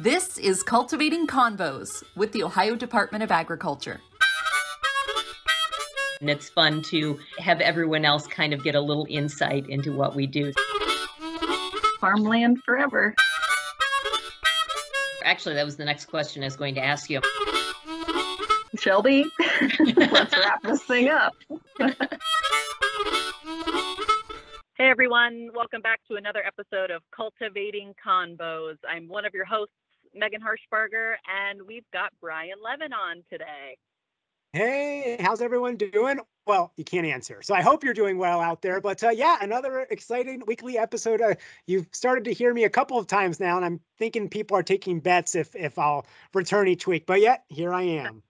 This is Cultivating Convos with the Ohio Department of Agriculture. And it's fun to have everyone else kind of get a little insight into what we do. Farmland forever. Actually, that was the next question I was going to ask you. Shelby, let's wrap this thing up. Hey everyone, welcome back to another episode of Cultivating Convos. I'm one of your hosts, Megan Harshbarger, and we've got Brian Levin on today. Hey, how's everyone doing? Well, you can't answer. So I hope you're doing well out there. But uh, yeah, another exciting weekly episode. Uh, you've started to hear me a couple of times now, and I'm thinking people are taking bets if if I'll return each week. But yet, here I am.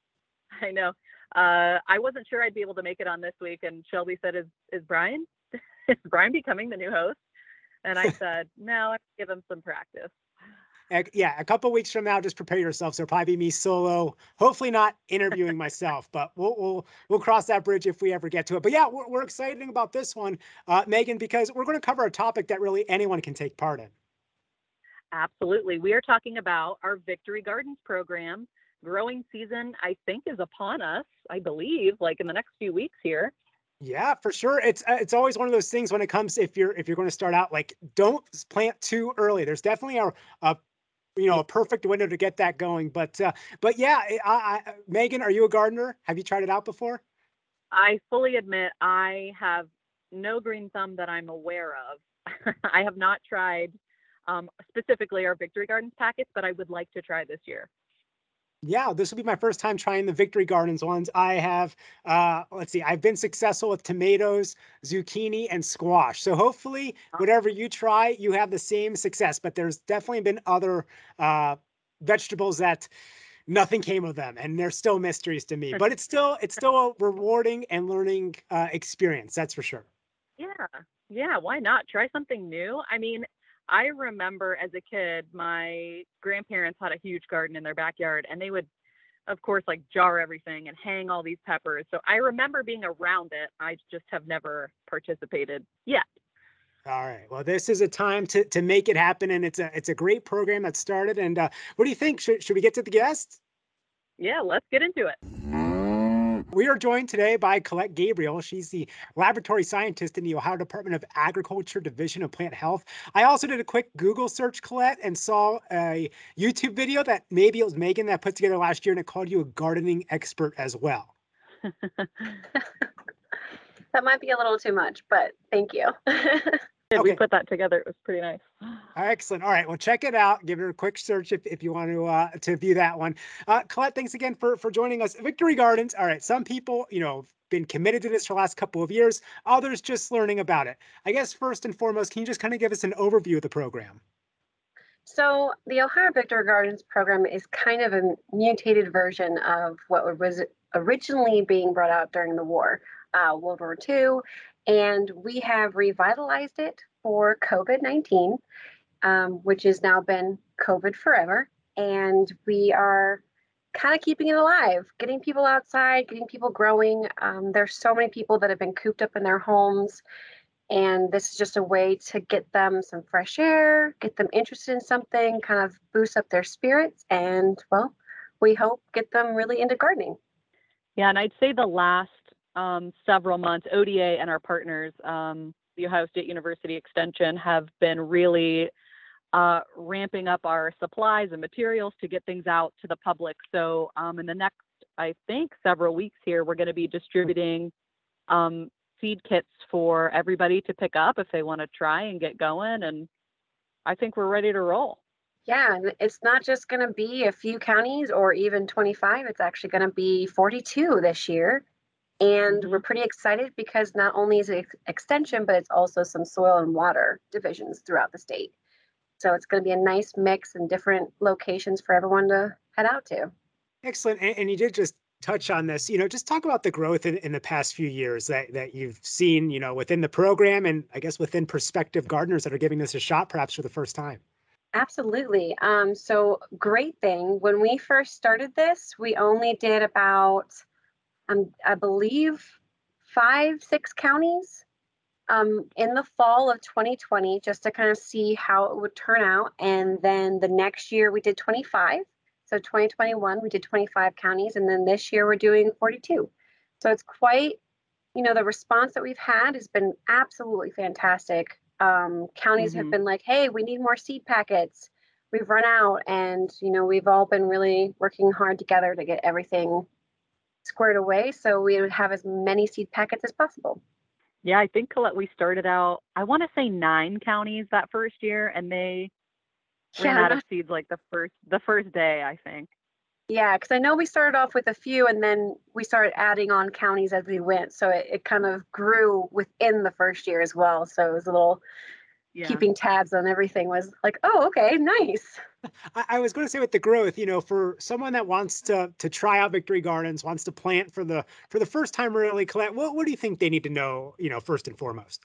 I know. Uh, I wasn't sure I'd be able to make it on this week, and Shelby said, "Is is Brian? is Brian becoming the new host?" And I said, "No, I give him some practice." Yeah, a couple weeks from now, just prepare yourself. So probably be me solo. Hopefully not interviewing myself, but we'll we'll we'll cross that bridge if we ever get to it. But yeah, we're, we're excited about this one, uh, Megan, because we're going to cover a topic that really anyone can take part in. Absolutely, we are talking about our Victory Gardens program. Growing season, I think, is upon us. I believe, like in the next few weeks here. Yeah, for sure. It's uh, it's always one of those things when it comes if you're if you're going to start out like don't plant too early. There's definitely a, a you know a perfect window to get that going. But uh, but yeah, I, I, Megan, are you a gardener? Have you tried it out before? I fully admit I have no green thumb that I'm aware of. I have not tried um, specifically our Victory Gardens packets, but I would like to try this year yeah, this will be my first time trying the Victory Gardens ones. I have, uh, let's see, I've been successful with tomatoes, zucchini, and squash. So hopefully, whatever you try, you have the same success. But there's definitely been other uh, vegetables that nothing came of them, and they're still mysteries to me. But it's still it's still a rewarding and learning uh, experience. That's for sure. Yeah, yeah. Why not try something new? I mean, I remember as a kid, my grandparents had a huge garden in their backyard and they would, of course, like jar everything and hang all these peppers. So I remember being around it. I just have never participated yet. All right. Well, this is a time to to make it happen, and it's a it's a great program that started. And uh, what do you think? Should should we get to the guests? Yeah, let's get into it. We are joined today by Colette Gabriel. She's the laboratory scientist in the Ohio Department of Agriculture Division of Plant Health. I also did a quick Google search, Colette, and saw a YouTube video that maybe it was Megan that put together last year, and it called you a gardening expert as well. that might be a little too much, but thank you. okay. we put that together. It was pretty nice. Excellent. All right. Well, check it out. Give it a quick search if, if you want to uh, to view that one. Uh, Colette, thanks again for for joining us. Victory Gardens. All right. Some people, you know, been committed to this for the last couple of years. Others just learning about it. I guess first and foremost, can you just kind of give us an overview of the program? So the Ohio Victory Gardens program is kind of a mutated version of what was originally being brought out during the war, uh, World War II, and we have revitalized it for COVID 19, um, which has now been COVID forever. And we are kind of keeping it alive, getting people outside, getting people growing. Um, there's so many people that have been cooped up in their homes. And this is just a way to get them some fresh air, get them interested in something, kind of boost up their spirits, and well, we hope get them really into gardening. Yeah, and I'd say the last um, several months, ODA and our partners, um, the Ohio State University Extension, have been really uh, ramping up our supplies and materials to get things out to the public. So, um, in the next, I think, several weeks here, we're going to be distributing um, seed kits for everybody to pick up if they want to try and get going. And I think we're ready to roll. Yeah, it's not just going to be a few counties or even 25. It's actually going to be 42 this year. And we're pretty excited because not only is it extension, but it's also some soil and water divisions throughout the state. So it's going to be a nice mix and different locations for everyone to head out to. Excellent. And, and you did just touch on this, you know, just talk about the growth in, in the past few years that, that you've seen, you know, within the program and I guess within prospective gardeners that are giving this a shot perhaps for the first time. Absolutely. Um, so great thing. When we first started this, we only did about um, I believe five, six counties. um, in the fall of 2020 just to kind of see how it would turn out. And then the next year we did 25. So 2021 we did 25 counties, and then this year we're doing 42. So it's quite, you know, the response that we've had has been absolutely fantastic. Um, counties have Mhm. been like, hey, we need more seed packets. We've run out, and you know, we've all been really working hard together to get everything squared away so we would have as many seed packets as possible. Yeah, I think Colette, we started out, I want to say nine counties that first year, and they ran out of seeds like the first the first day, I think. Yeah, because I know we started off with a few and then we started adding on counties as we went. So it, it kind of grew within the first year as well. So it was a little Yeah. keeping tabs on everything was like, oh, okay, nice. I, was going to say with the growth, you know, for someone that wants to to try out Victory Gardens, wants to plant for the for the first time, really, Colette, what what do you think they need to know, you know, first and foremost?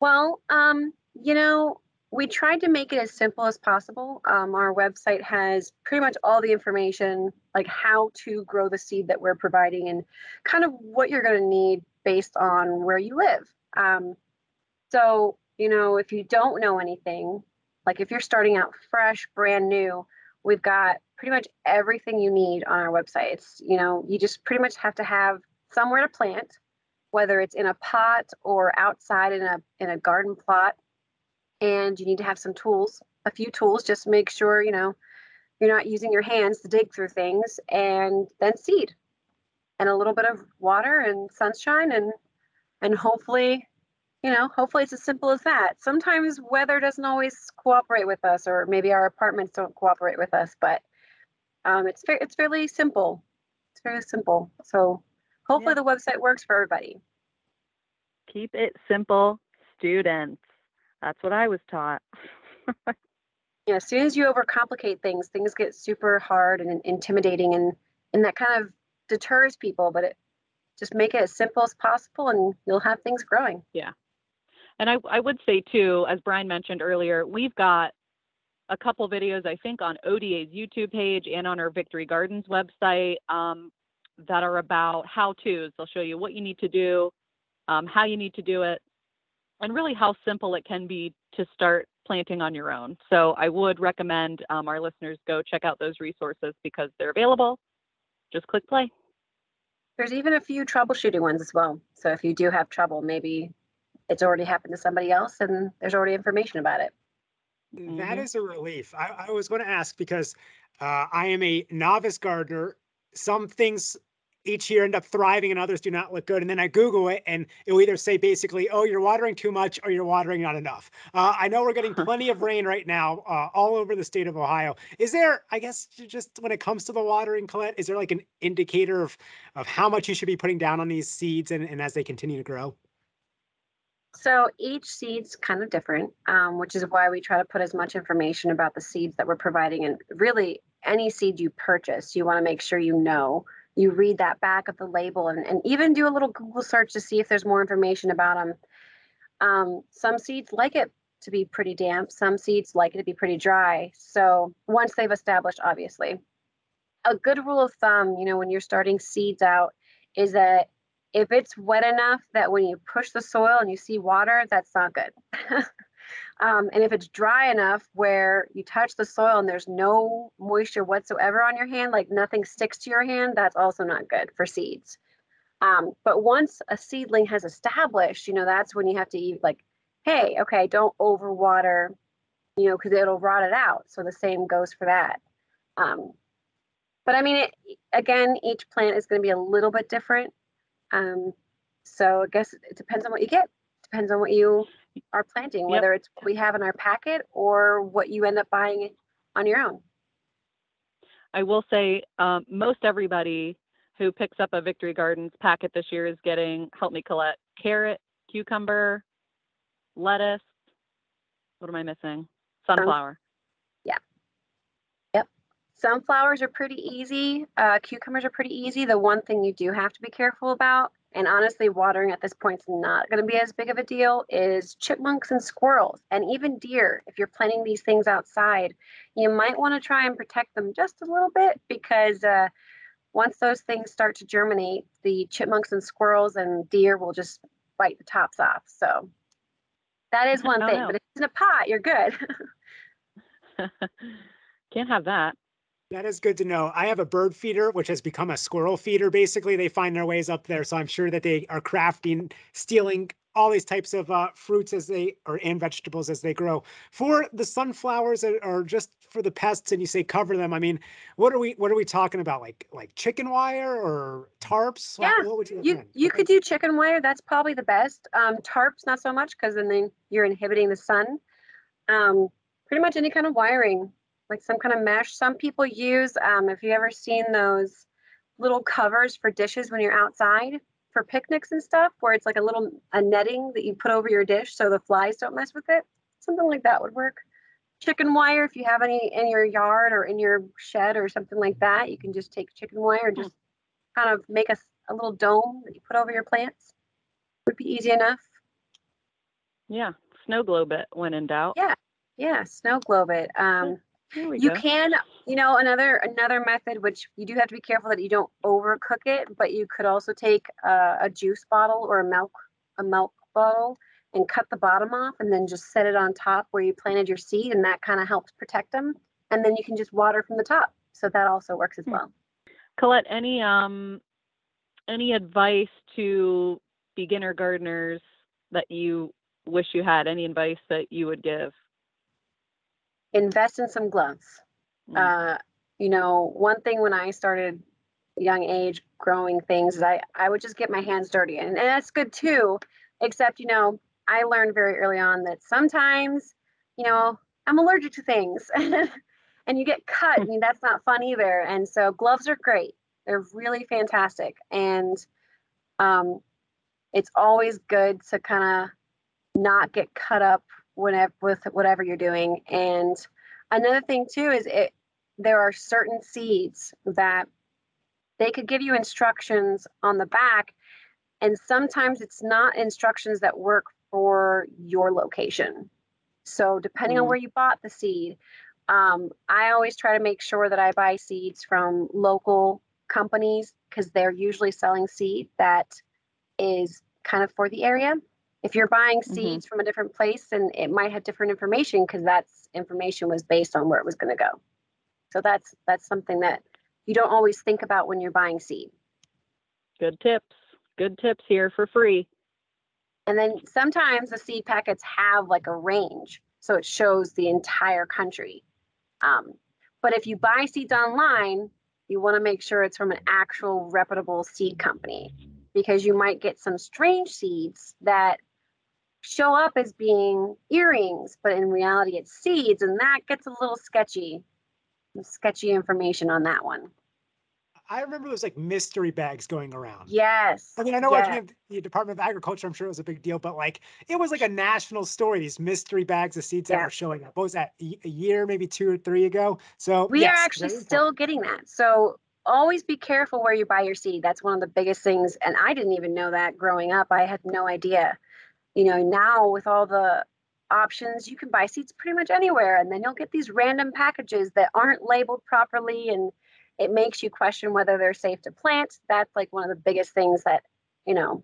Well, um, you know, we tried to make it as simple as possible. Um, our website has pretty much all the information, like how to grow the seed that we're providing and kind of what you're going to need based on where you live. Um, so, you know, if you don't know anything, like if you're starting out fresh, brand new, we've got pretty much everything you need on our website. It's, you know, you just pretty much have to have somewhere to plant, whether it's in a pot or outside in a in a garden plot and you need to have some tools, a few tools, just make sure, you know, you're not using your hands to dig through things, and then seed and a little bit of water and sunshine and and hopefully, you know, hopefully it's as simple as that. Sometimes weather doesn't always cooperate with us, or maybe our apartments don't cooperate with us, but um, it's fair, it's fairly simple. It's very simple. So hopefully the website works for everybody. Keep it simple, students. That's what I was taught. Yeah, as soon as you overcomplicate things, things get super hard and intimidating, and and that kind of deters people. But it just make it as simple as possible, and you'll have things growing. And I, I would say too, as Brian mentioned earlier, we've got a couple videos, I think, on ODA's YouTube page and on our Victory Gardens website um, that are about how to's. They'll show you what you need to do, um, how you need to do it, and really how simple it can be to start planting on your own. So I would recommend um, our listeners go check out those resources because they're available. Just click play. There's even a few troubleshooting ones as well. So if you do have trouble, maybe it's already happened to somebody else, and there's already information about it. That Mhm. is a relief. I, I was going to ask because uh, I am a novice gardener. Some things each year end up thriving and others do not look good. And then I Google it and it will either say basically, oh, you're watering too much or you're watering not enough. Uh, I know we're getting plenty of rain right now uh, all over the state of Ohio. Is there, I guess, just when it comes to the watering, Colette, is there like an indicator of, of how much you should be putting down on these seeds and, and as they continue to grow? So each seed's kind of different, um, which is why we try to put as much information about the seeds that we're providing. And really, any seed you purchase, you want to make sure you know. You read that back of the label and, and even do a little Google search to see if there's more information about them. Um, some seeds like it to be pretty damp, some seeds like it to be pretty dry. So once they've established, obviously, a good rule of thumb, you know, when you're starting seeds out, is that if it's wet enough that when you push the soil and you see water, that's not good. um, and if it's dry enough where you touch the soil and there's no moisture whatsoever on your hand, like nothing sticks to your hand, that's also not good for seeds. Um, but once a seedling has established, you know, that's when you have to eat like, hey, okay, don't overwater, you know, because it'll rot it out. So the same goes for that. Um, but I mean, it, again, each plant is going to be a little bit different. Um, so I guess it depends on what you get. Depends on what you are planting, Yep. whether it's what we have in our packet or what you end up buying on your own. I will say um, most everybody who picks up a Victory Gardens packet this year is getting, help me Colette, carrot, cucumber, lettuce. What am I missing? Sunflower. Sunflowers are pretty easy. Uh, cucumbers are pretty easy. The one thing you do have to be careful about, and honestly, watering at this point is not going to be as big of a deal, is chipmunks and squirrels, and even deer. If you're planting these things outside, you might want to try and protect them just a little bit because uh, once those things start to germinate, the chipmunks and squirrels and deer will just bite the tops off. So that is one thing. no. But if it's in a pot, you're good. Can't have that. That is good to know. I have a bird feeder, which has become a squirrel feeder. Basically, they find their ways up there. So I'm sure that they are crafting, stealing all these types of uh, fruits as they or and vegetables as they grow. For the sunflowers that are just for the pests, and you say cover them. I mean, what are we what are we talking about? Like like chicken wire or tarps? Yeah, What would you you you could do chicken wire. That's probably the best. Um, tarps not so much because then you're inhibiting the sun. Um, pretty much any kind of wiring, like some kind of mesh. Some people use. Um, if you ever seen those little covers for dishes when you're outside for picnics and stuff, where it's like a little a netting that you put over your dish so the flies don't mess with it. Something like that would work. Chicken wire, if you have any in your yard or in your shed or something like that, you can just take chicken wire and Hmm. just kind of make a, a little dome that you put over your plants. Would be easy enough. Yeah. Snow globe it when in doubt. Yeah. Yeah, snow globe it. Um, we you go. can, you know, another another method which you do have to be careful that you don't overcook it, but you could also take uh, a juice bottle or a milk a milk bottle and cut the bottom off and then just set it on top where you planted your seed and that kind of helps protect them. And then you can just water from the top. So that also works as Hmm. well. Colette, any um any advice to beginner gardeners that you wish you had? Any advice that you would give? Invest in some gloves. Mm. uh, you know, one thing when I started young age growing things is I, I would just get my hands dirty and, and that's good too. Except, you know, I learned very early on that sometimes, you know, I'm allergic to things and you get cut. I mean, that's not fun either. And so gloves are great. They're really fantastic. And um, it's always good to kind of not get cut up whenever with whatever you're doing. And another thing too is it there are certain seeds that they could give you instructions on the back and sometimes it's not instructions that work for your location so depending on Mm. where you bought the seed um, i always try to make sure that i buy seeds from local companies because they're usually selling seed that is kind of for the area if you're buying Mhm. seeds from a different place and it might have different information because that's information was based on where it was going to go so that's that's something that you don't always think about when you're buying seed Good tips. Good tips here for free. and then sometimes the seed packets have like a range so it shows the entire country um, but if you buy seeds online you want to make sure it's from an actual reputable seed company because you might get some strange seeds that show up as being earrings but in reality it's seeds and that gets a little sketchy sketchy information on that one I remember it was like mystery bags going around. yes I mean, I know yes. at the Department of Agriculture, I'm sure it was a big deal, but like it was like a national story. These mystery bags of seeds that were showing up. What was that? A a year, maybe two or three ago. So We yes, are actually still getting that. So always be careful where you buy your seed. That's one of the biggest things. And I didn't even know that growing up. I had no idea. You know, now with all the options, you can buy seeds pretty much anywhere. And then you'll get these random packages that aren't labeled properly. And it makes you question whether they're safe to plant. That's like one of the biggest things that, you know,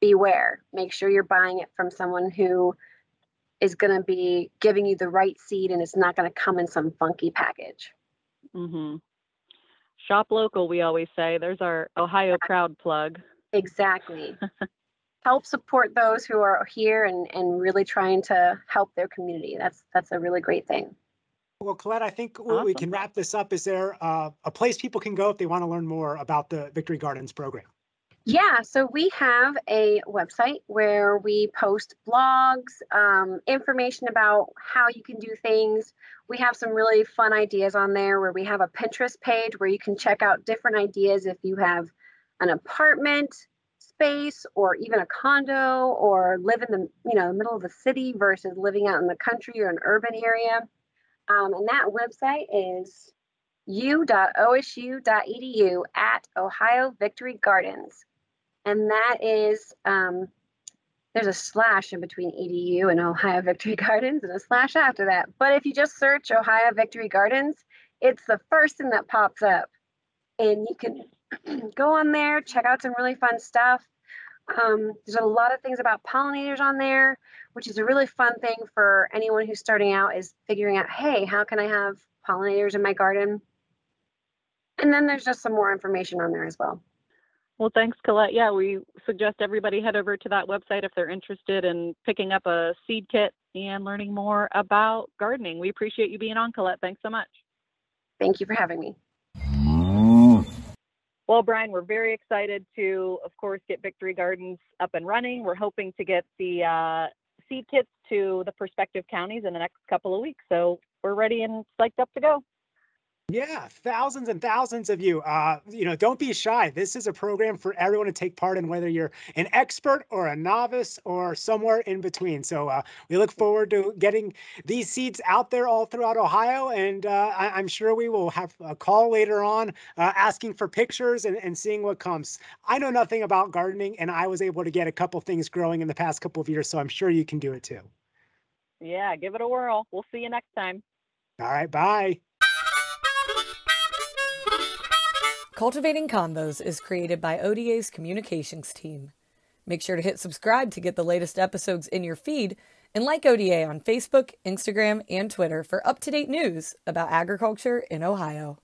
beware. Make sure you're buying it from someone who is going to be giving you the right seed and it's not going to come in some funky package. Mm-hmm. Shop local, we always say. There's our Ohio Proud plug. Exactly. help support those who are here and, and really trying to help their community. That's that's a really great thing. Well, Colette, I think we- we can wrap this up. Is there uh, a place people can go if they want to learn more about the Victory Gardens program? Yeah, so we have a website where we post blogs, um, information about how you can do things. We have some really fun ideas on there where we have a Pinterest page where you can check out different ideas if you have an apartment space or even a condo or live in the you know middle of the city versus living out in the country or an urban area. Um, and that website is u.osu.edu at Ohio Victory Gardens. And that is, um, there's a slash in between EDU and Ohio Victory Gardens and a slash after that. But if you just search Ohio Victory Gardens, it's the first thing that pops up. And you can go on there, check out some really fun stuff. Um, there's a lot of things about pollinators on there, which is a really fun thing for anyone who's starting out is figuring out, hey, how can I have pollinators in my garden? And then there's just some more information on there as well. Well, thanks, Colette. Yeah, we suggest everybody head over to that website if they're interested in picking up a seed kit and learning more about gardening. We appreciate you being on, Colette. Thanks so much. Thank you for having me. Well, Brian, we're very excited to, of course, get Victory Gardens up and running. We're hoping to get the uh, seed kits to the prospective counties in the next couple of weeks. So we're ready and psyched up to go. Yeah, thousands and thousands of you. Uh, you know, don't be shy. This is a program for everyone to take part in, whether you're an expert or a novice or somewhere in between. So uh, we look forward to getting these seeds out there all throughout Ohio, and uh, I- am sure we will have a call later on uh, asking for pictures and, and seeing what comes. I know nothing about gardening, and I was able to get a couple things growing in the past couple of years, so I'm sure you can do it too. Yeah, give it a whirl. We'll see you next time. All right, bye. Cultivating Convos is created by ODA's communications team. Make sure to hit subscribe to get the latest episodes in your feed and like ODA on Facebook, Instagram, and Twitter for up to date news about agriculture in Ohio.